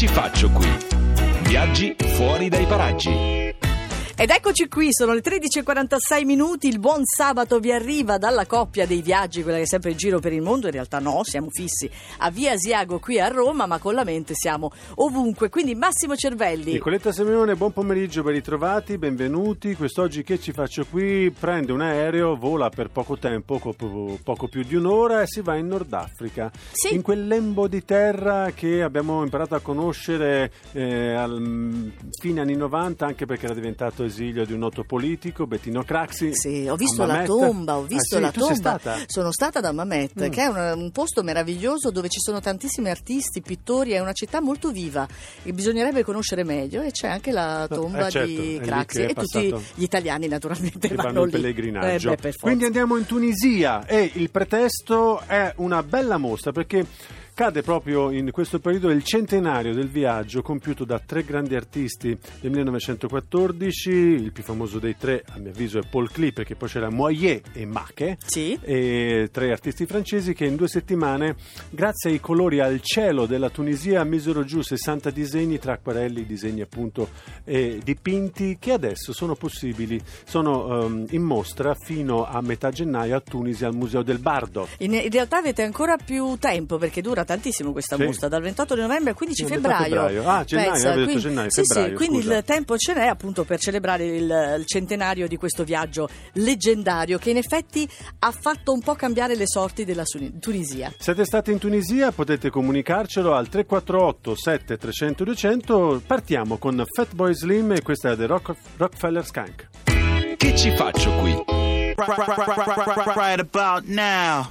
ci faccio qui? Viaggi fuori dai paraggi. Ed eccoci qui, sono le 13.46 minuti, il buon sabato vi arriva dalla coppia dei viaggi, quella che è sempre in giro per il mondo, in realtà no, siamo fissi a Via Asiago qui a Roma, ma con la mente siamo ovunque, quindi Massimo Cervelli. Nicoletta Simeone, buon pomeriggio, ben ritrovati, benvenuti. Quest'oggi che ci faccio qui? Prende un aereo, vola per poco tempo, poco, poco più di un'ora e si va in Nord Africa. Sì. In quel lembo di terra che abbiamo imparato a conoscere eh, al fine anni 90, anche perché era diventato esilio di un noto politico, Bettino Craxi. Sì, ho visto la tomba, ho Ah, visto sì, la tomba. stata? Sono stata da Mamet, Mm. che è un, un posto meraviglioso dove ci sono tantissimi artisti, pittori, è una città molto viva e bisognerebbe conoscere meglio e c'è anche la tomba Eh, certo, di Craxi e tutti gli italiani naturalmente che vanno, vanno in lì. pellegrinaggio. Eh, beh. Quindi andiamo in Tunisia e il pretesto è una bella mostra perché cade proprio in questo periodo il centenario del viaggio compiuto da tre grandi artisti del 1914, il più famoso dei tre a mio avviso è Paul Klee perché poi c'era Moyer e Mache. Sì. E tre artisti francesi che in due settimane, grazie ai colori al cielo della Tunisia, misero giù 60 disegni tra acquarelli, disegni appunto eh, dipinti che adesso sono possibili, sono ehm, in mostra fino a metà gennaio a Tunisi al Museo del Bardo. In, in realtà avete ancora più tempo perché dura tantissimo questa Sì. mostra, dal 28 di novembre al 15 Sì, a metà febbraio. febbraio. Ah, gennaio, detto quindi, gennaio, sì, febbraio, sì, quindi scusa. il tempo ce n'è appunto per celebrare il, il centenario di questo viaggio leggendario che in effetti ha fatto un po' cambiare le sorti della Tunisia. Siete stati in Tunisia? Potete comunicarcelo al 348 7300 200. Partiamo con Fatboy Slim e questa è The Rock- Rockefeller Skank. Che ci faccio qui? right, right, right, right, right, right, right about now.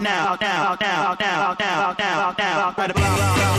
Now, right about now, now, now, now, now, now, now, right about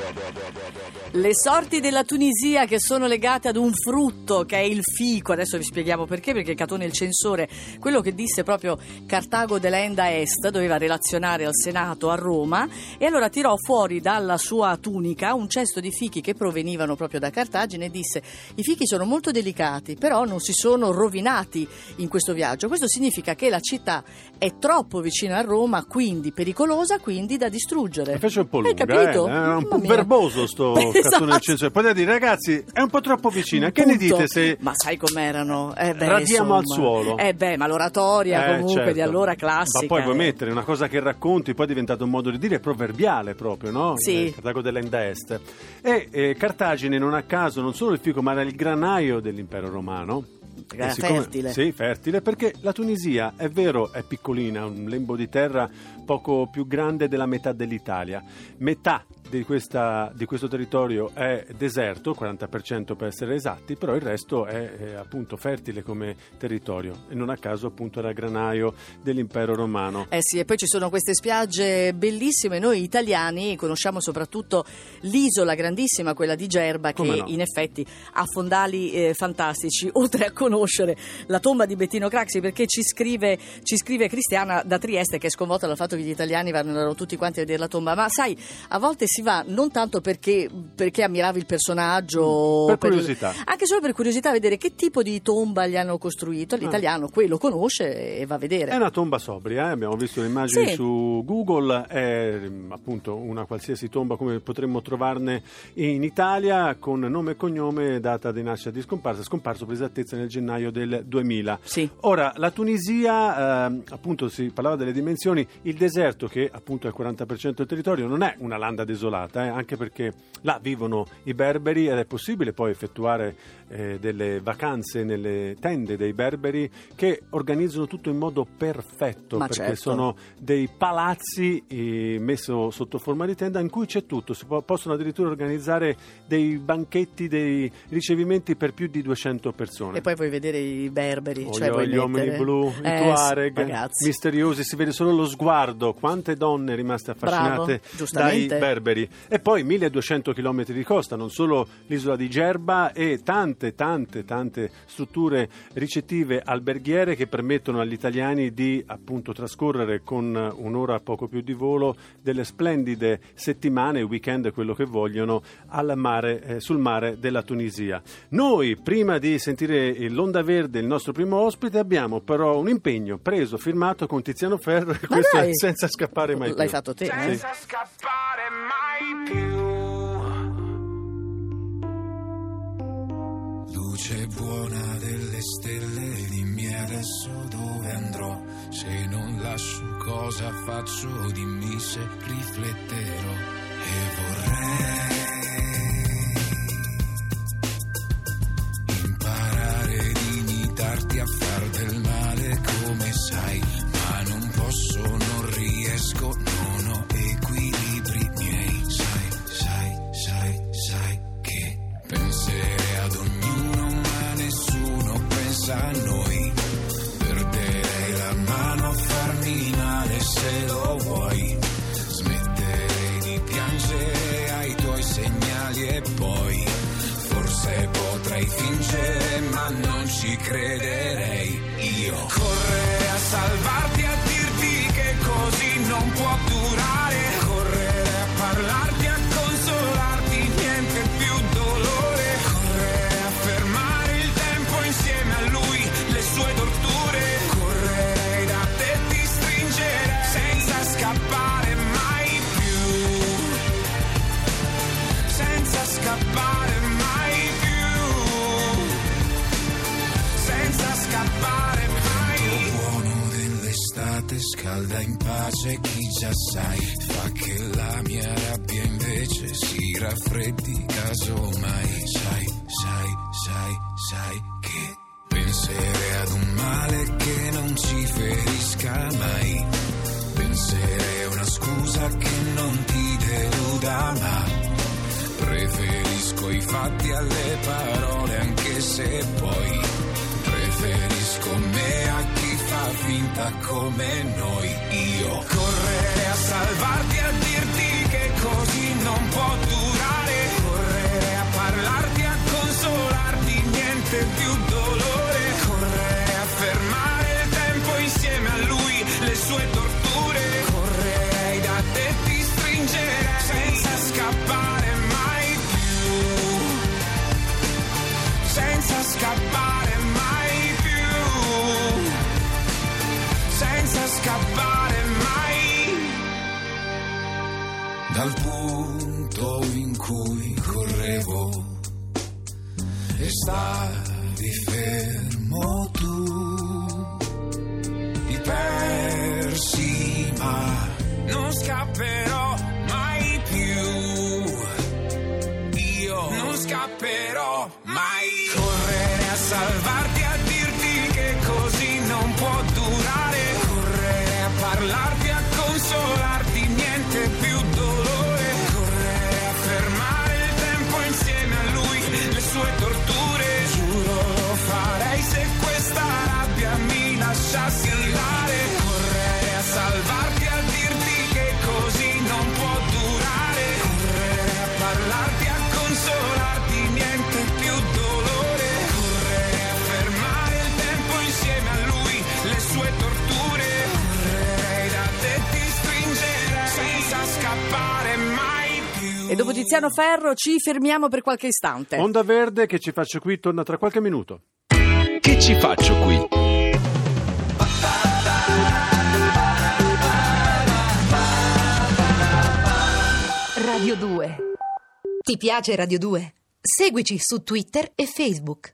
Le sorti della Tunisia che sono legate ad un frutto che è il fico, adesso vi spieghiamo perché, perché Catone il censore, quello che disse proprio Cartago dell'Enda Est, doveva relazionare al Senato a Roma e allora tirò fuori dalla sua tunica un cesto di fichi che provenivano proprio da Cartagine e disse i fichi sono molto delicati, però non si sono rovinati in questo viaggio. Questo significa che la città è troppo vicina a Roma, quindi pericolosa, quindi da distruggere. Mi fece un po' Hai lunga, capito? eh? Era un po' verboso sto Beh, cartone del esatto. censore. Potete dire, ragazzi, è un po' troppo vicina. Che ne dite se Ma sai com'erano? Eh beh, Radiamo al insomma. suolo. Eh beh, ma l'oratoria Eh, comunque di certo. allora classica. Ma poi vuoi eh. mettere una cosa che racconti, poi è diventato un modo di dire proverbiale proprio, no? Sì. Eh, Cartago dell'Enda Est. E eh, Cartagine, non a caso, non solo il fico, ma era il granaio dell'impero romano. Era siccome- fertile. Sì, fertile, perché la Tunisia, è vero, è piccolina, un lembo di terra poco più grande della metà dell'Italia. Metà di, questa- di questo territorio è deserto, 40% per essere esatti, però il resto è, eh, appunto fertile come territorio e non a caso appunto era granaio dell'impero romano. Eh sì, e poi ci sono queste spiagge bellissime. Noi italiani conosciamo soprattutto l'isola grandissima, quella di Gerba, Come che no? in effetti ha fondali eh, fantastici, oltre a conoscere la tomba di Bettino Craxi, perché ci scrive, ci scrive Cristiana da Trieste, che è sconvolta dal fatto che gli italiani vanno tutti quanti a vedere la tomba. Ma sai, a volte si va non tanto perché, perché ammiravi il personaggio, Per curiosità. anche solo per curiosità, a vedere che tipo di tomba gli hanno costruito. L'italiano quello conosce e va a vedere. È una tomba sobria, eh? abbiamo visto le immagini Sì. su Google, è mm, appunto una qualsiasi tomba come potremmo trovarne in Italia con nome e cognome, data di nascita di scomparsa, scomparso per esattezza nel gennaio del 2000. Sì. Ora, la Tunisia, ehm, appunto si parlava delle dimensioni, il deserto che appunto è il 40% del territorio non è una landa desolata, eh, anche perché là vivono i berberi ed è possibile poi effettuare eh, delle vacanze nelle tende dei berberi che organizzano tutto in modo perfetto, Ma perché certo. sono dei palazzi eh, messo sotto forma di tenda in cui c'è tutto, si può- possono addirittura organizzare dei banchetti, dei ricevimenti per più di 200 persone. E poi puoi vedere i berberi, Oh, cioè gli- gli uomini blu, Eh, i tuareg, ragazzi. misteriosi, si vede solo lo sguardo, quante donne rimaste affascinate Bravo, dai berberi. E poi 1200 km di costa, non solo l'isola di Gerba e tante, tante, tante strutture ricettive alberghiere che permettono agli italiani di appunto trascorrere con un'ora poco più di volo delle splendide settimane, weekend, quello che vogliono, al mare, eh, sul mare della Tunisia. Noi, prima di sentire l'Onda Verde, il nostro primo ospite, abbiamo però un impegno preso, firmato con Tiziano Ferro, questo dai! è senza scappare mai L'hai più. fatto te, eh? Sì. scappare mai più. Luce buona delle stelle, dimmi adesso dove andrò. Se non lascio cosa faccio, dimmi se rifletterò. E vorrei potrei fingere, ma non ci crederei. Io correre a salvarti, in pace chi già sai, fa che la mia rabbia invece si raffreddi casomai. Sai, sai, sai, sai che penserei ad un male che non ci ferisca mai. Penserei a una scusa che non ti deluda, ma preferisco i fatti alle parole, anche se poi preferisco me a chi finta come noi. Io correre a salvarti, a dirti che così non può durare. E dopo Tiziano Ferro ci fermiamo per qualche istante. Onda Verde che ci faccio qui torna tra qualche minuto. Che ci faccio qui? Radio 2. Ti piace Radio 2? Seguici su Twitter e Facebook.